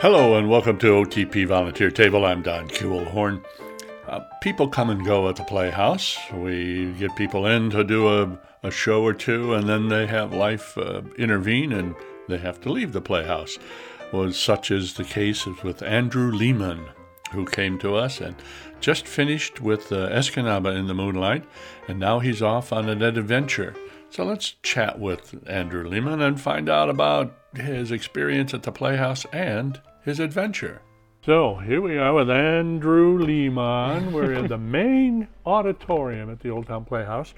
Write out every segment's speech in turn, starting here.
Hello and welcome to OTP Volunteer Table. I'm Don Kuehlhorn. Uh, people come and go at the Playhouse. We get people in to do a, a show or two, and then they have life uh, intervene and they have to leave the Playhouse. Well, such is the case with Andrew Lehman, who came to us and just finished with uh, Escanaba in the Moonlight, and now he's off on an adventure. So let's chat with Andrew Lehman and find out about his experience at the Playhouse and his adventure. So here we are with Andrew Lehman. We're in the main auditorium at the Old Town Playhouse.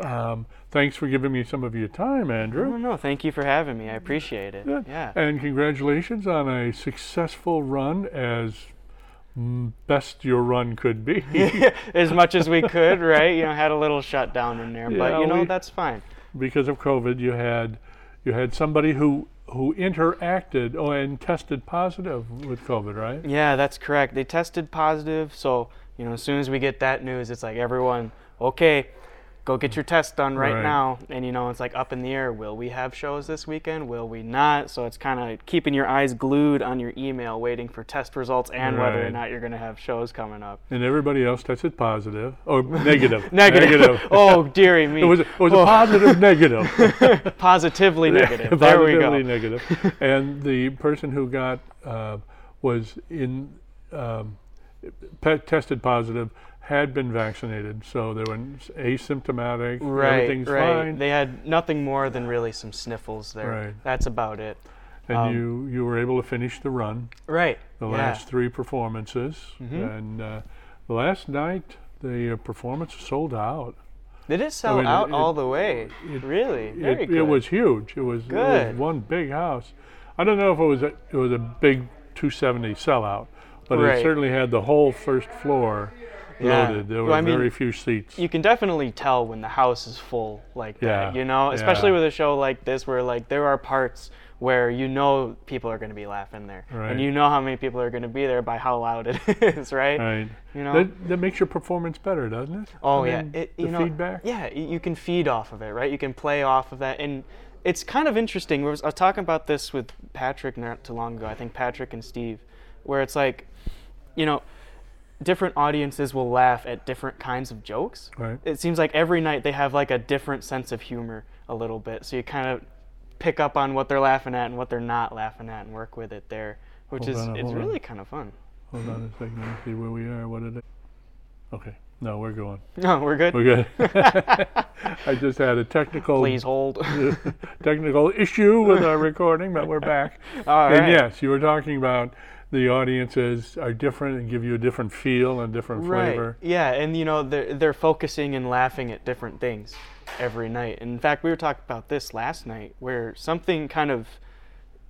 Um, thanks for giving me some of your time, Andrew. No, no, thank you for having me. I appreciate it. Good. Yeah. And congratulations on a successful run as best your run could be. as much as we could, right? You know, had a little shutdown in there, Yeah, but you know we- that's fine. because of COVID, you had you had somebody who who interacted oh, and tested positive with COVID, right? Yeah, that's correct. They tested positive, so you know, as soon as we get that news, it's like everyone, okay, go get your test done right, Right. now. And you know, it's like up in the air. Will we have shows this weekend? Will we not? So it's kind of keeping your eyes glued on your email, waiting for test results and whether or not you're going to have shows coming up. And everybody else tested positive or negative. Negative. oh, dearie me. It was it was a Oh. positive negative. positively negative. there we go. Positively negative. And the person who got uh, was in um, tested positive had been vaccinated, so they were asymptomatic. Right, everything's right. fine. They had nothing more than really some sniffles there. Right. That's about it. and um, you you were able to finish the run. Right. the yeah. last three performances, Mhm. and uh, last night the uh, performance sold out. Did it sell mean, out it- all the way? it- really? Very It, good. it was huge. It was, it was Good. one big house. I don't know if it was a, it was a big 270 sellout, but it certainly had the whole first floor Yeah. loaded. There were Well, I mean, very few seats. You can definitely tell when the house is full like that, you know, especially yeah. with a show like this where like there are parts where you know people are going to be laughing there, Right. and you know how many people are going to be there by how loud it is, right? right. You know. That, that makes your performance better, doesn't it? Oh I yeah, mean, it, the you know, feedback. Yeah, you can feed off of it, right? You can play off of that, and it's kind of interesting. I was, I was talking about this with Patrick not too long ago. I think Patrick and Steve, where it's like, you know, different audiences will laugh at different kinds of jokes. Right. It seems like every night they have like a different sense of humor a little bit, so you kind of pick up on what they're laughing at and what they're not laughing at, and work with it there, which Hold is on, it's hold on. really kind of fun. Hold on a second. Let me see where we are. What it? Okay. No, we're going. No, oh, we're good. We're good. I just had a technical Please hold. technical issue with our recording, but we're back. All and right. yes, you were talking about the audiences are different and give you a different feel and different flavor. Right. Yeah, and you know they're they're focusing and laughing at different things every night. In fact, we were talking about this last night, where something kind of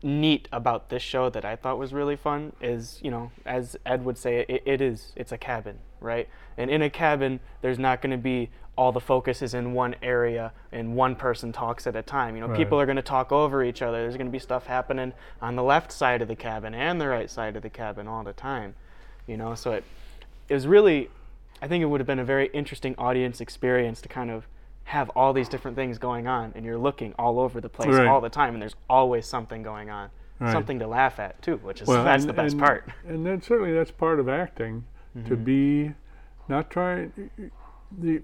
neat about this show that I thought was really fun is, you know, as Ed would say, it, it is it's a cabin, right? And in a cabin, there's not going to be all the focus is in one area and one person talks at a time. You know, Right. people are going to talk over each other. There's going to be stuff happening on the left side of the cabin and the right side of the cabin all the time. You know, so it it was really I think it would have been a very interesting audience experience to kind of have all these different things going on and you're looking all over the place Right. all the time and there's always something going on. Right. Something to laugh at too, which is Well, that's and- the best and- part. And then certainly that's part of acting, to Mm-hmm. be not trying. The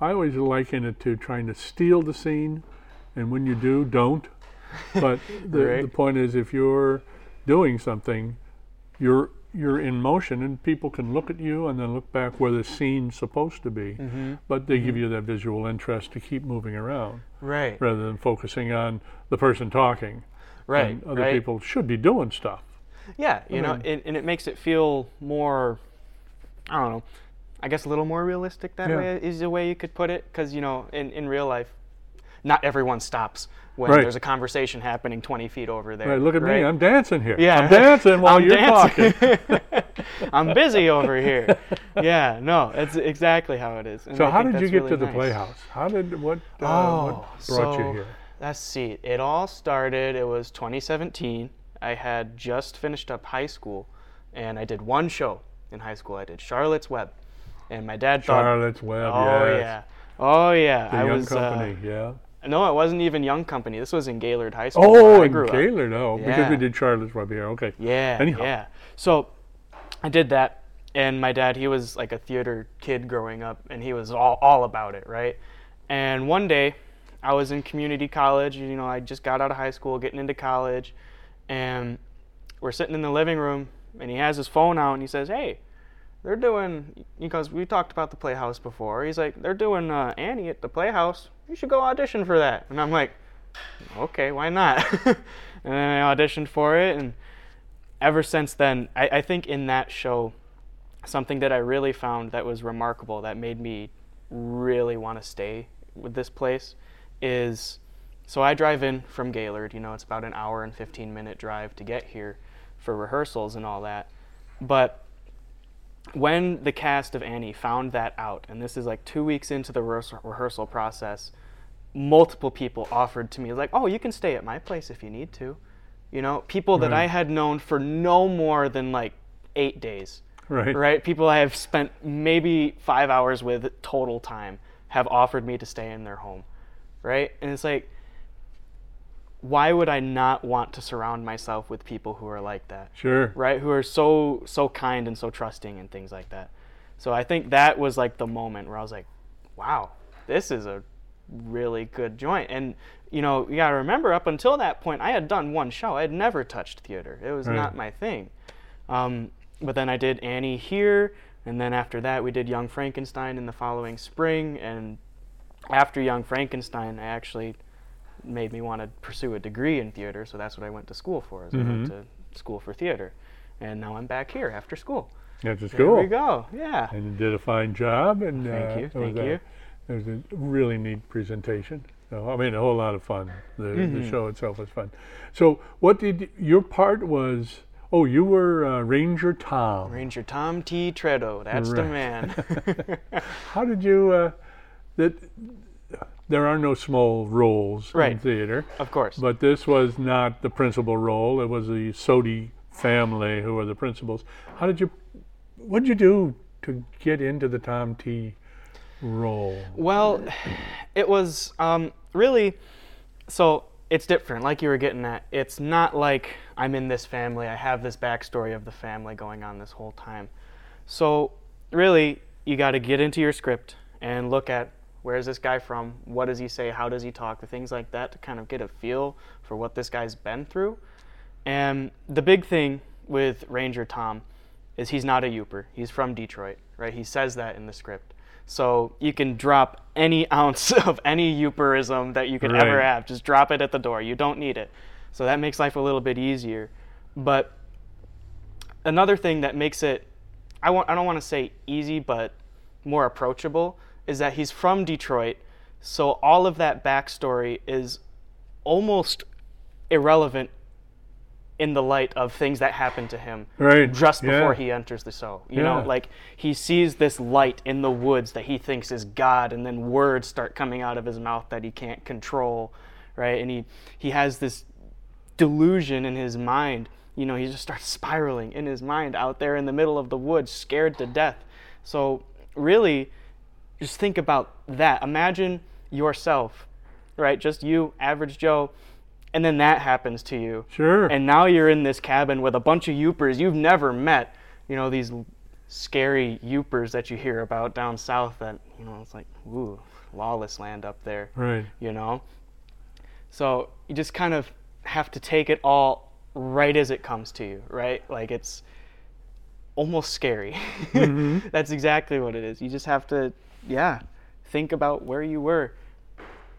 I always liken it to trying to steal the scene, and when you do, don't. But the, Right. the point is, if you're doing something, you're you're in motion, and people can look at you and then look back where the scene's supposed to be. Mm-hmm. But they give you that visual interest to keep moving around Right. rather than focusing on the person talking. Right. And other right. people should be doing stuff. Yeah, you know, mean- and, and it makes it feel more, I don't know, I guess a little more realistic that Yeah. way is the way you could put it. Because, you know, in, in real life, not everyone stops when Right. there's a conversation happening 20 feet over there. Right, look at me. I'm dancing here. Yeah. I'm dancing while I'm you're dancing. talking. I'm busy over here. Yeah, no, that's exactly how it is. And So I how did you get really to the nice. Playhouse? How did what uh, Oh, what brought so you here? Let's see. It all started. It was 2017. I had just finished up high school, and I did one show in high school. I did Charlotte's Web, and my dad thought, Charlotte's Web, "Oh yes. yeah, oh yeah." The I young was. uh, company, yeah. No, it wasn't even Young Company. This was in Gaylord High School. Oh, in up. Gaylord, oh, because we did Charlotte's Web here. Okay. Yeah, Anyhow. yeah. So I did that, and my dad, he was like a theater kid growing up, and he was all, all about it, right? And one day, I was in community college. You know, I just got out of high school, getting into college, and we're sitting in the living room, and he has his phone out, and he says, "Hey." They're doing because we talked about the Playhouse before. He's like, they're doing uh, Annie at the Playhouse. You should go audition for that. And I'm like, okay, why not? and then I auditioned for it, and ever since then, I, I think in that show, something that I really found that was remarkable that made me really want to stay with this place is so I drive in from Gaylord, you know, it's about an hour and 15 minute drive to get here for rehearsals and all that. But when the cast of Annie found that out, and this is like two weeks into the rehearsal, rehearsal process, multiple people offered to me, like, oh, you can stay at my place if you need to. You know, people that Right. I had known for no more than like eight days, Right. right? People I have spent maybe five hours with total time have offered me to stay in their home, right? And it's like, why would I not want to surround myself with people who are like that? Sure. right? Who are so so kind and so trusting and things like that. So i think that was like the moment where i was like wow this is a really good joint. And you know you got to remember up until that point i had done one show. I had never touched theater. It was Right. not my thing. Um, but then i did annie here and then after that we did young frankenstein in the following spring. And after young frankenstein i actually made me want to pursue a degree in theater so that's what i went to school for is i went Mhm. to school for theater and now i'm back here after school That's just there we go yeah And you did a fine job. And Thank uh, you, it was thank a- you. It was a really neat presentation. So, I mean, a whole lot of fun. The, the Mhm. show itself was fun. So, what did your part was? Oh, you were uh, Ranger Tom. ranger tom t Treado that's the man How did you? Uh, that there are no small roles in theater, of course but this was not the principal role. It was the Soady family who were the principals. How did you? What did you do to get into the Tom T role? Well, it was um, really so it's different, like you were getting at. It's not like I'm in this family, I have this backstory of the family going on this whole time. So, really, you got to get into your script and look at where is this guy from? What does he say? How does he talk? The things like that to kind of get a feel for what this guy's been through. And the big thing with Ranger Tom is he's not a Yooper. He's from Detroit, right? He says that in the script. So you can drop any ounce of any Yooperism that you could ever have. Just drop it at the door. You don't need it. So that makes life a little bit easier. But another thing that makes it I want I don't want to say easy but more approachable is that he's from Detroit. So all of that backstory is almost irrelevant in the light of things that happen to him Right. just before yeah. he enters the show. You know, like he sees this light in the woods that he thinks is God, and then words start coming out of his mouth that he can't control, right? And he he has this delusion in his mind. You know, he just starts spiraling in his mind out there in the middle of the woods, scared to death. So really, just think about that. Imagine yourself, right? Just you, average Joe, and then that happens to you Sure. and now you're in this cabin with a bunch of yoopers you've never met you know these scary yoopers that you hear about down south that you know it's like ooh lawless land up there right. you know so you just kind of have to take it all right as it comes to you right like it's almost scary mm-hmm. that's exactly what it is you just have to yeah think about where you were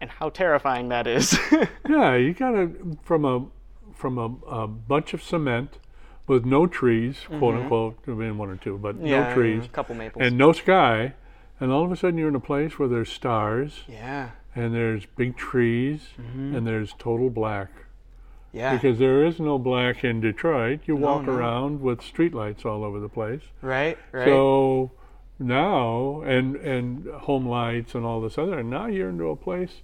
and how terrifying that is Yeah, you got to from a from a, a bunch of cement with no trees, quote unquote. I mean, one or two, but Mm-hmm. yeah no trees a couple maples and no sky, and all of a sudden you're in a place where there's stars yeah and there's big trees Mm-hmm. and there's total black yeah because there is no black in Detroit. You walk no. around with streetlights all over the place. right right So now and and home lights and all this other, and now you're into a place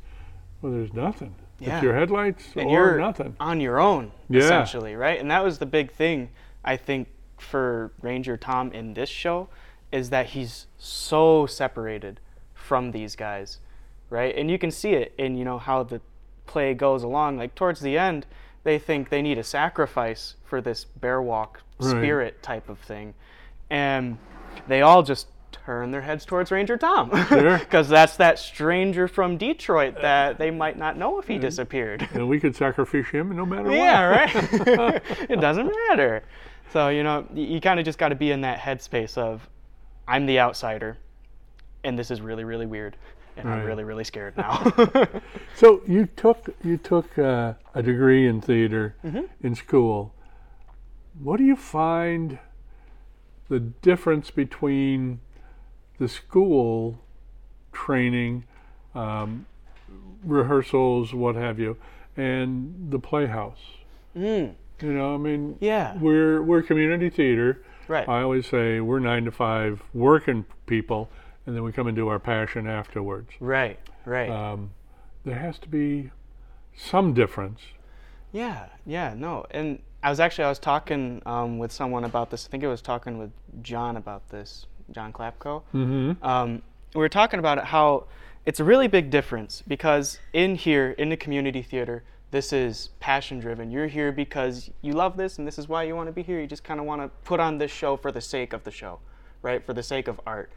where there's nothing. Yeah. It's your headlights and or nothing. on your own Yeah. essentially right and that was the big thing i think for ranger tom in this show is that he's so separated from these guys right? And you can see it in you know how the play goes along. Like towards the end, they think they need a sacrifice for this bear walk Right. spirit type of thing, and they all just turn their heads towards Ranger Tom because that's that stranger from Detroit that they might not know if he disappeared. And we could sacrifice him no matter what. Yeah, right. it doesn't matter. So you know, y- you kind of just got to be in that headspace of, I'm the outsider, and this is really, really weird, and Right. I'm really, really scared now. So you took you took uh, a degree in theater in school. What do you find the difference between the school training, um, rehearsals, what have you, and the playhouse? mm, You know, I mean, yeah. we're we're community theater. Right. I always say we're nine to five working people, and then we come and do our passion afterwards. Right. Right. Um, there has to be some difference. Yeah, yeah, no. And I was actually I was talking um, with someone about this. I think I was talking with John about this, John Klapko. Mm-hmm. Um, we were talking about it how it's a really big difference because in here in the community theater, this is passion driven. You're here because you love this and this is why you want to be here. You just kind of want to put on this show for the sake of the show, right? For the sake of art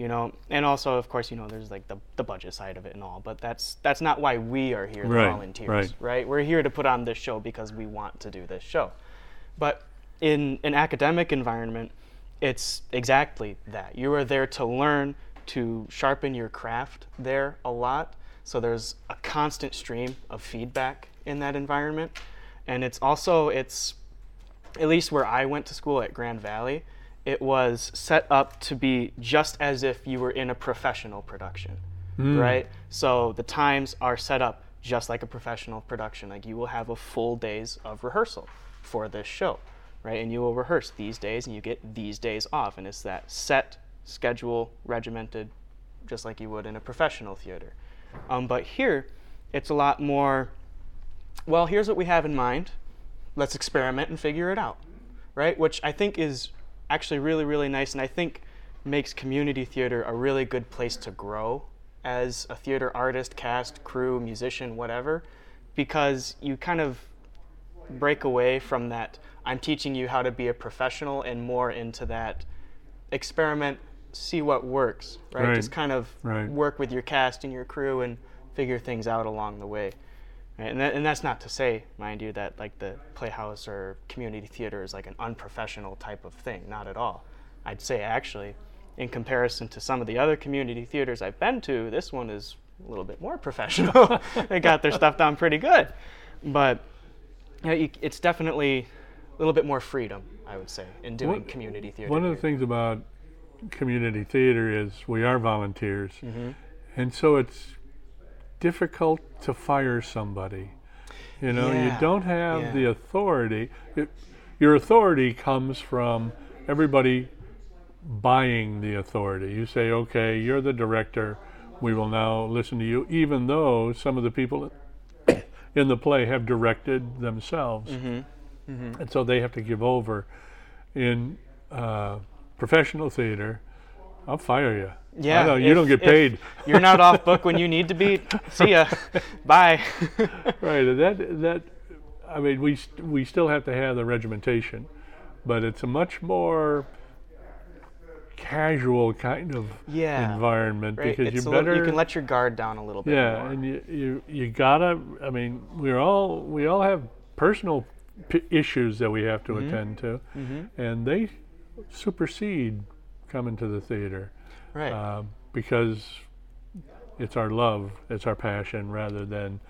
you know and also of course you know there's like the, the budget side of it and all but that's that's not why we are here the Right, volunteers right. we're here to put on this show because we want to do this show but in an academic environment it's exactly that. You are there to learn to sharpen your craft there a lot. So there's a constant stream of feedback in that environment. And it's also it's at least where I went to school at Grand Valley, it was set up to be just as if you were in a professional production, hmm. right? So the times are set up just like a professional production. Like you will have a full days of rehearsal for this show, right? And you will rehearse these days and you get these days off. And it's that set schedule, regimented, just like you would in a professional theater. Um, but here, it's a lot more well, here's what we have in mind. Let's experiment and figure it out, right? Which I think is actually really, really nice, and I think makes community theater a really good place to grow as a theater artist, cast, crew, musician, whatever, because you kind of break away from that. I'm teaching you how to be a professional and more into that experiment, see what works, right? Right. Just kind of Right. work with your cast and your crew and figure things out along the way. Right? And, that, and that's not to say, mind you, that like the playhouse or community theater is like an unprofessional type of thing. Not at all. I'd say actually, in comparison to some of the other community theaters I've been to, this one is a little bit more professional. they got their stuff down pretty good, but you know, you, it's definitely little bit more freedom, I would say, in doing One- community theater. One of the things about community theater is we are volunteers, Mm-hmm. and so it's difficult to fire somebody. You know, you don't have yeah. the authority. It, your authority comes from everybody buying the authority. You say, okay, you're the director. We will now listen to you, even though some of the people in the play have directed themselves. Mm-hmm. And so they have to give over. In uh, professional theater, I'll fire you. Yeah, I know, you if- don't get paid. You're not off book when you need to be. See ya. Bye. right. That that I mean, we st- we still have to have the regimentation, but it's a much more casual kind of Yeah, environment right? because It's you a little- better you can let your guard down a little bit. yeah, more. and you, you you gotta. I mean, we're all we all have personal p- issues that we have to Mm-hmm. attend to, Mhm. and they supersede coming to the theater Right. uh, because it's our love, it's our passion, rather than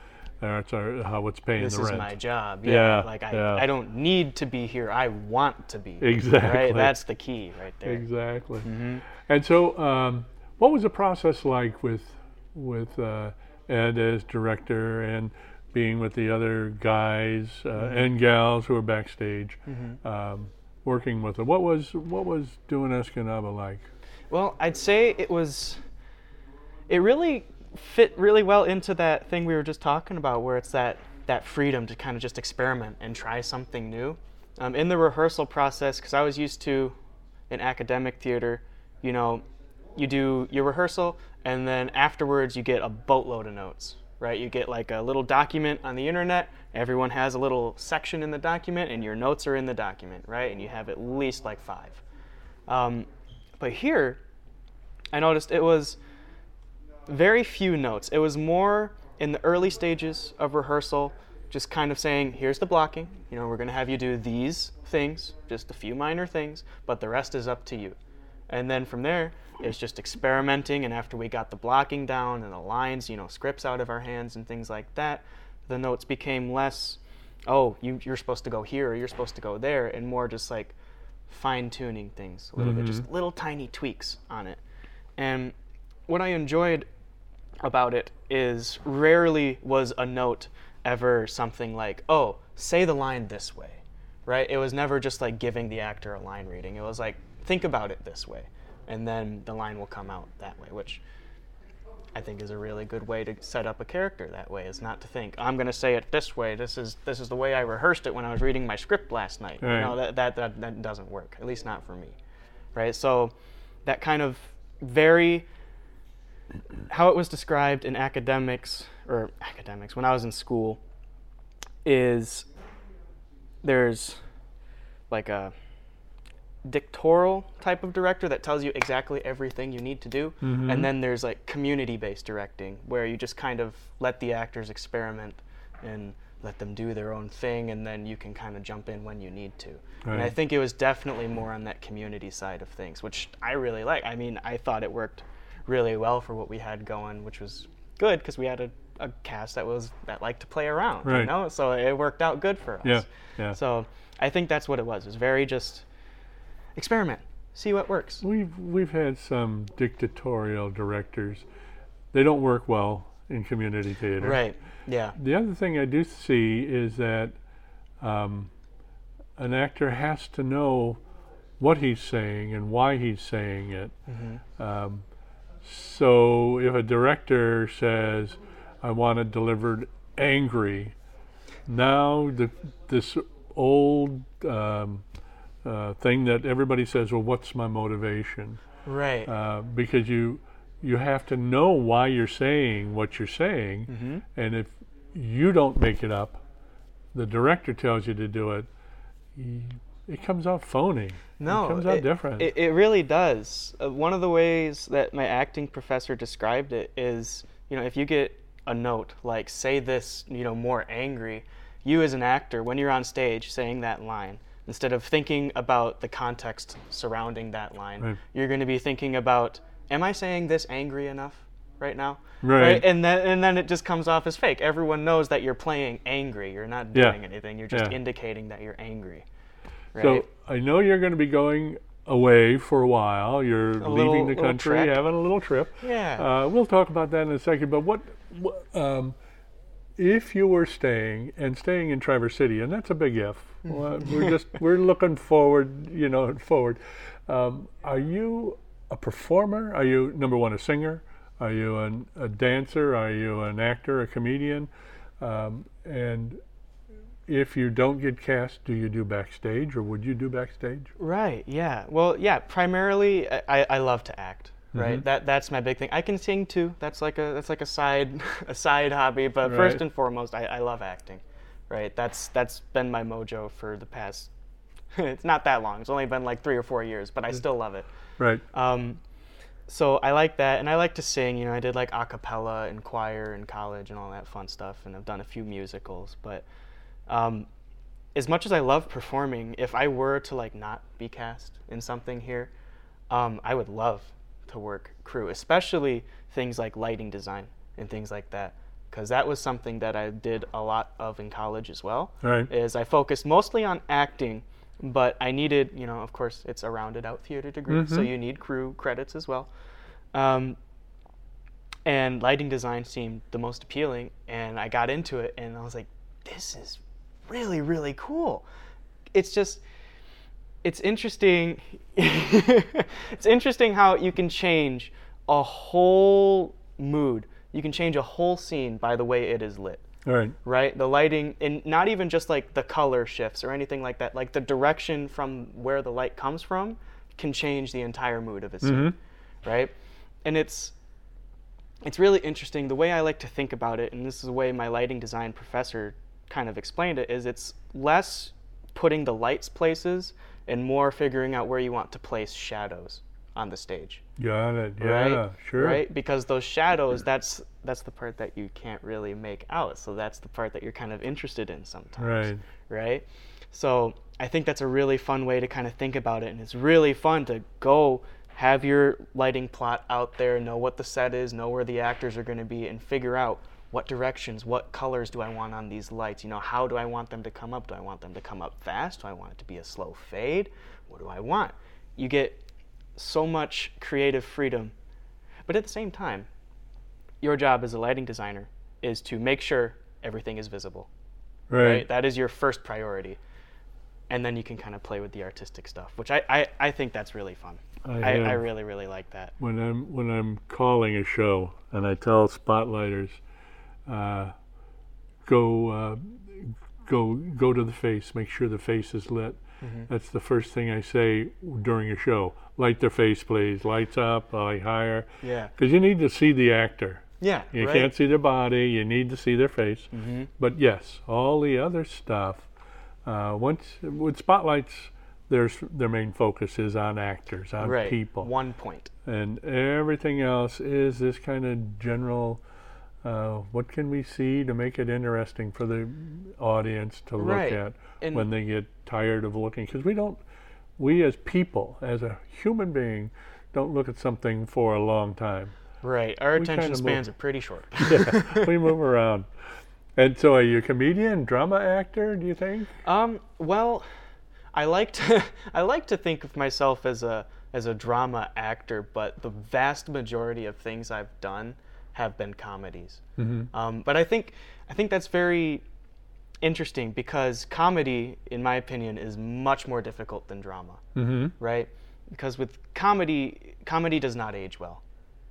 uh, it's our how it's paying this the rent. This is my job. Yeah, Yeah. like I, yeah. I don't need to be here. I want to be. here, Exactly. Right. That's the key right there. Exactly. Mhm. And so, um, what was the process like with with uh, Ed as director and being with the other guys uh, Mm-hmm. and gals who were backstage, Mhm. um, working with them? What was what was doing Escanaba like? Well, I'd say it was. It really fit really well into that thing we were just talking about, where it's that that freedom to kind of just experiment and try something new. Um, in the rehearsal process, because I was used to in academic theater, you know, you do your rehearsal and then afterwards you get a boatload of notes right? You get like a little document on the internet. Everyone has a little section in the document and your notes are in the document right? And you have at least like five. Um, but here i noticed it was very few notes. It was more in the early stages of rehearsal just kind of saying here's the blocking. You know we're going to have you do these things just a few minor things but the rest is up to you and then from there it's just experimenting and after we got the blocking down and the lines you know scripts out of our hands and things like that the notes became less oh you, you're supposed to go here or you're supposed to go there and more just like fine tuning things a little bit just mm-hmm. little tiny tweaks on it. And what i enjoyed about it is rarely was a note ever something like oh say the line this way right? It was never just like giving the actor a line reading. It was like think about it this way and then the line will come out that way which i think is a really good way to set up a character that way is not to think i'm going to say it this way. This is this is the way i rehearsed it when i was reading my script last night. Right. you know that, that that that doesn't work at least not for me right? So that kind of very how it was described in academics or academics when I was in school is there's like a dictatorial type of director that tells you exactly everything you need to do. And mm-hmm. then there's like community based directing where you just kind of let the actors experiment and let them do their own thing and then you can kind of jump in when you need to. And i think it was definitely more on that community side of things which i really like. I mean i thought it worked really well for what we had going which was good because we had a, a cast that was that liked to play around you Right. know? So it worked out good for us. Yeah, yeah. so i think that's what it was. It was very just experiment see what works We've we've had some dictatorial directors. They don't work well in community theater. right yeah The other thing I do see is that um, an actor has to know what he's saying and why he's saying it. Um, so if a director says, "I want it delivered angry," now the this old um, uh, thing that everybody says, "Well, what's my motivation?" right uh, because you you have to know why you're saying what you're saying, Mm-hmm. and if you don't make it up, the director tells you to do it. It comes out phony. No, it comes out different. It, it really does. Uh, one of the ways that my acting professor described it is, you know, if you get a note like "say this," you know, more angry, you as an actor, when you're on stage saying that line, instead of thinking about the context surrounding that line, Right. you're going to be thinking about, "Am I saying this angry enough right now?" Right. And then and then it just comes off as fake. Everyone knows that you're playing angry. You're not Yeah. doing anything. You're just Yeah. indicating that you're angry. Right? So I know you're going to be going away for a while. You're leaving little- the country, having a little trip. Yeah. Uh, we'll talk about that in a second. But what, what um, if you were staying and staying in Traverse City, and that's a big if. We're just we're looking forward, you know, forward. Um, are you a performer? Are you number one a singer? Are you an, a dancer? Are you an actor, a comedian? Um, and if you don't get cast, do you do backstage, or would you do backstage? Right. Yeah. Well, yeah. Primarily, I, I- I love to act. Right. Mm-hmm. That that's my big thing. I can sing too. That's like a that's like a side a side hobby. But first and foremost, I, I love acting. Right. That's that's been my mojo for the past. it's not that long. It's only been like three or four years, but I still love it. Right. Um, so I like that, and I like to sing. You know, I did like a cappella and choir in college and all that fun stuff, and I've done a few musicals. But um, as much as I love performing, if I were to like not be cast in something here, um, I would love to work crew, especially things like lighting design and things like that, because that was something that I did a lot of in college as well. Right. Is I focused mostly on acting, but I needed, you know, of course, it's a rounded out theater degree, so you need crew credits as well. Um, and lighting design seemed the most appealing, and I got into it, and I was like, this is really, really cool. It's just, it's interesting. it's interesting how you can change a whole mood. You can change a whole scene by the way it is lit All right. right? The lighting, and not even just like the color shifts or anything like that. Like the direction from where the light comes from can change the entire mood of a scene, mm-hmm. right? And it's it's really interesting. The way I like to think about it, and this is the way my lighting design professor kind of explained it, is it's less putting the lights places and more figuring out where you want to place shadows on the stage. Got it. Yeah, right? sure. Right? Because those shadows, that's that's the part that you can't really make out. So that's the part that you're kind of interested in sometimes. Right. Right? So I think that's a really fun way to kind of think about it. And it's really fun to go have your lighting plot out there, know what the set is, know where the actors are going to be, and figure out what directions, what colors do I want on these lights? You know, how do I want them to come up? Do I want them to come up fast? Do I want it to be a slow fade? What do I want? You get so much creative freedom. But at the same time, your job as a lighting designer is to make sure everything is visible. Right. That is your first priority. And then you can kind of play with the artistic stuff, which I, I, I think that's really fun. I I, I really, really like that. when I'm when I'm calling a show and I tell spotlighters, uh, go uh, go go to the face, make sure the face is lit. Mm-hmm. That's the first thing I say during a show. Light their face, please. Lights up, light higher, Yeah. because you need to see the actor. Yeah. You right? can't see their body. You need to see their face. Mhm. But yes, all the other stuff. Uh, once with spotlights, there's their main focus is on actors, on right. people One point. and everything else is this kind of general uh, what can we see to make it interesting for the audience to look Right. at And- when they get tired of looking because we don't we as people as a human being don't look at something for a long time Right. Our We attention spans move- are pretty short. yeah, we move around and so are you a comedian drama actor do you think Um, well, I like to I like to think of myself as a as a drama actor, but the vast majority of things I've done have been comedies. Um, but I think I think that's very interesting because comedy, in my opinion, is much more difficult than drama, mm-hmm. right? Because with comedy, comedy does not age well,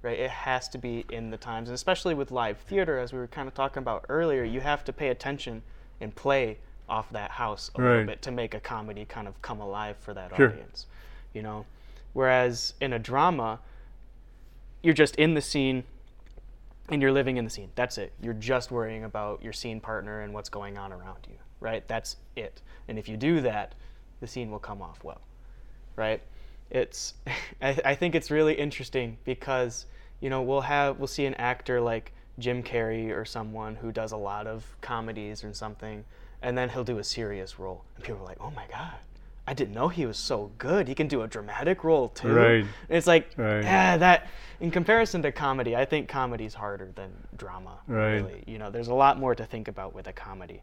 right? It has to be in the times, and especially with live theater, as we were kind of talking about earlier, you have to pay attention and play off that house a little bit to make a comedy kind of come alive for that Sure. audience, you know. Whereas in a drama, you're just in the scene and you're living in the scene. That's it. You're just worrying about your scene partner and what's going on around you, right? That's it. And if you do that, the scene will come off well, right? It's, I, I think it's really interesting because, you know, we'll have, we'll see an actor like Jim Carrey or someone who does a lot of comedies or something, and then he'll do a serious role. And people are like, oh my God, I didn't know he was so good. He can do a dramatic role too. Right. It's like, Right. yeah, that in comparison to comedy, I think comedy's harder than drama. Right. Really, you know, there's a lot more to think about with a comedy,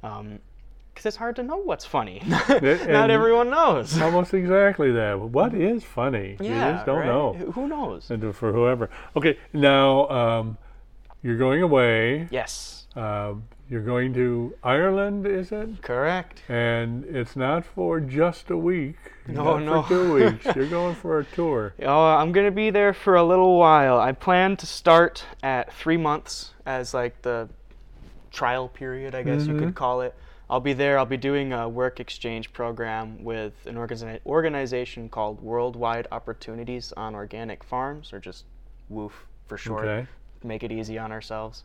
because it's hard to know what's funny. Not everyone knows. almost exactly that what is funny you yeah, just don't right? know Who- Who knows? and for whoever. Okay, now um, you're going away. Yes, Um, you're going to Ireland, is it? correct. And it's not for just a week. No, no. For two weeks. You're going for a tour. Oh, I'm gonna be there for a little while. I plan to start at three months as like the trial period, I guess you Mhm. could call it. I'll be there. I'll be doing a work exchange program with an organiza- organization called Worldwide Opportunities on Organic Farms, or just WWOOF for short. Okay. Make it easy on ourselves.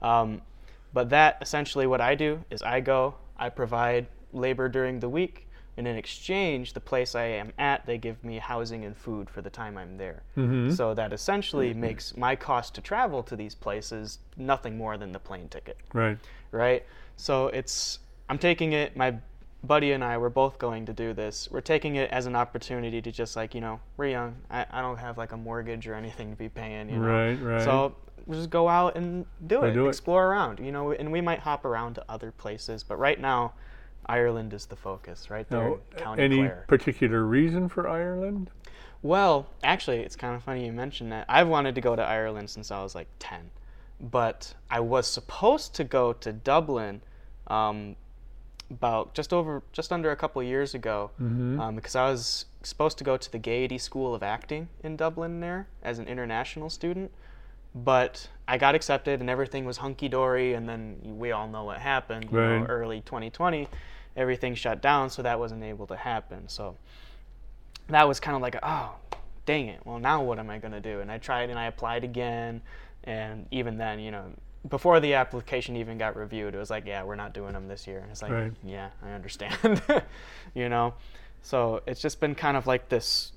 Um, but that essentially what I do is I go, I provide labor during the week, and in exchange, the place I am at, they give me housing and food for the time I'm there. Mhm. So that essentially makes my cost to travel to these places nothing more than the plane ticket Right. right? So it's I'm taking it. My buddy and I we're both going to do this. We're taking it as an opportunity to just like you know we're young. I, I don't have like a mortgage or anything to be paying. You know? Right, right. So just go out and do it, do it. explore around. You know, and we might hop around to other places, but right now. Ireland is the focus, right there in County any Clare. particular reason for Ireland? Well, actually, it's kind of funny you mentioned that. I've wanted to go to Ireland since I was like 10. But I was supposed to go to Dublin um, about just over, just under a couple of years ago Mhm. um, because I was supposed to go to the Gaiety School of Acting in Dublin there as an international student. But I got accepted and everything was hunky dory, and then we all know what happened. You know, early 2020, everything shut down, so that wasn't able to happen. So that was kind of like, oh, dang it. Well, now what am I going to do? And I tried and I applied again, And even then, you know, before the application even got reviewed, it was like, yeah, we're not doing them this year. And it's like, Right. yeah, I understand. you know, so it's just been kind of like this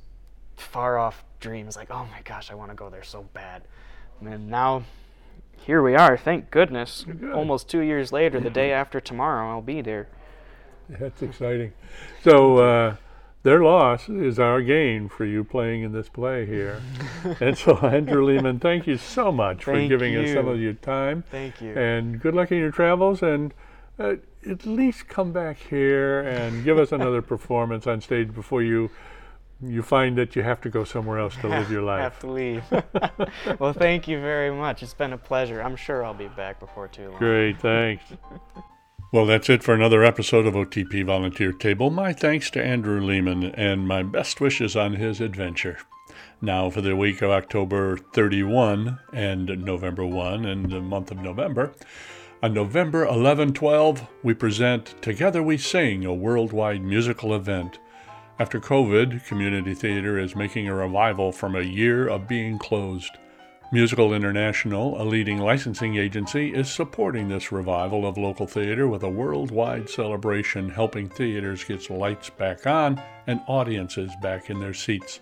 far off dream. It's like, oh my gosh, I want to go there so bad. And now, here we are. Thank goodness. Good. Almost two years later, the day after tomorrow, I'll be there. That's exciting. So uh, their loss is our gain for you playing in this play here. and so, Andrew Lehman, thank you so much for Thank giving us some of your time. Thank you. And good luck in your travels. And uh, at least come back here and give us another performance on stage before you you find that you have to go somewhere else to live your life. have life. to leave. well, thank you very much. It's been a pleasure. I'm sure I'll be back before too long. Great, thanks. Well, that's it for another episode of OTP Volunteer Table. My thanks to Andrew Lehman and my best wishes on his adventure. Now, for the week of October 31 and November 1 and the month of November, on November 11 12, we present Together We Sing, a worldwide musical event. After COVID, community theater is making a revival from a year of being closed. Musical International, a leading licensing agency, is supporting this revival of local theater with a worldwide celebration helping theaters get lights back on and audiences back in their seats.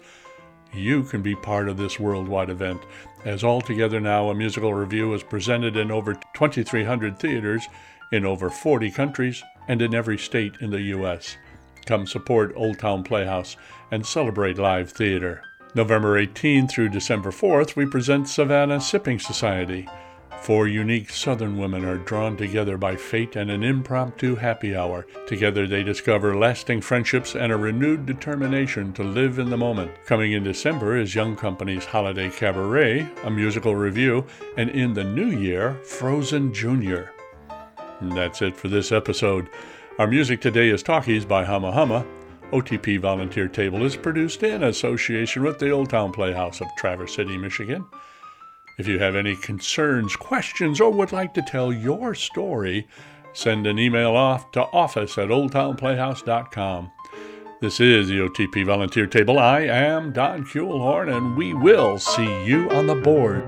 You can be part of this worldwide event, as All Together Now, a musical review, is presented in over 2,300 theaters in over 40 countries and in every state in the U.S. Come support Old Town Playhouse and celebrate live theater. November 18 through December 4th, we present Savannah Sipping Society. Four unique Southern women are drawn together by fate and an impromptu happy hour. Together, they discover lasting friendships and a renewed determination to live in the moment. Coming in December is Young Company's Holiday Cabaret, a musical review, and in the new year, Frozen Junior. And that's it for this episode. Our music today is Talkies by Hama Hama. OTP Volunteer Table is produced in association with the Old Town Playhouse of Traverse City, Michigan. If you have any concerns, questions, or would like to tell your story, send an email off to office at oldtownplayhouse.com. This is the OTP Volunteer Table. I am Don Kuehlhorn, and we will see you on the board.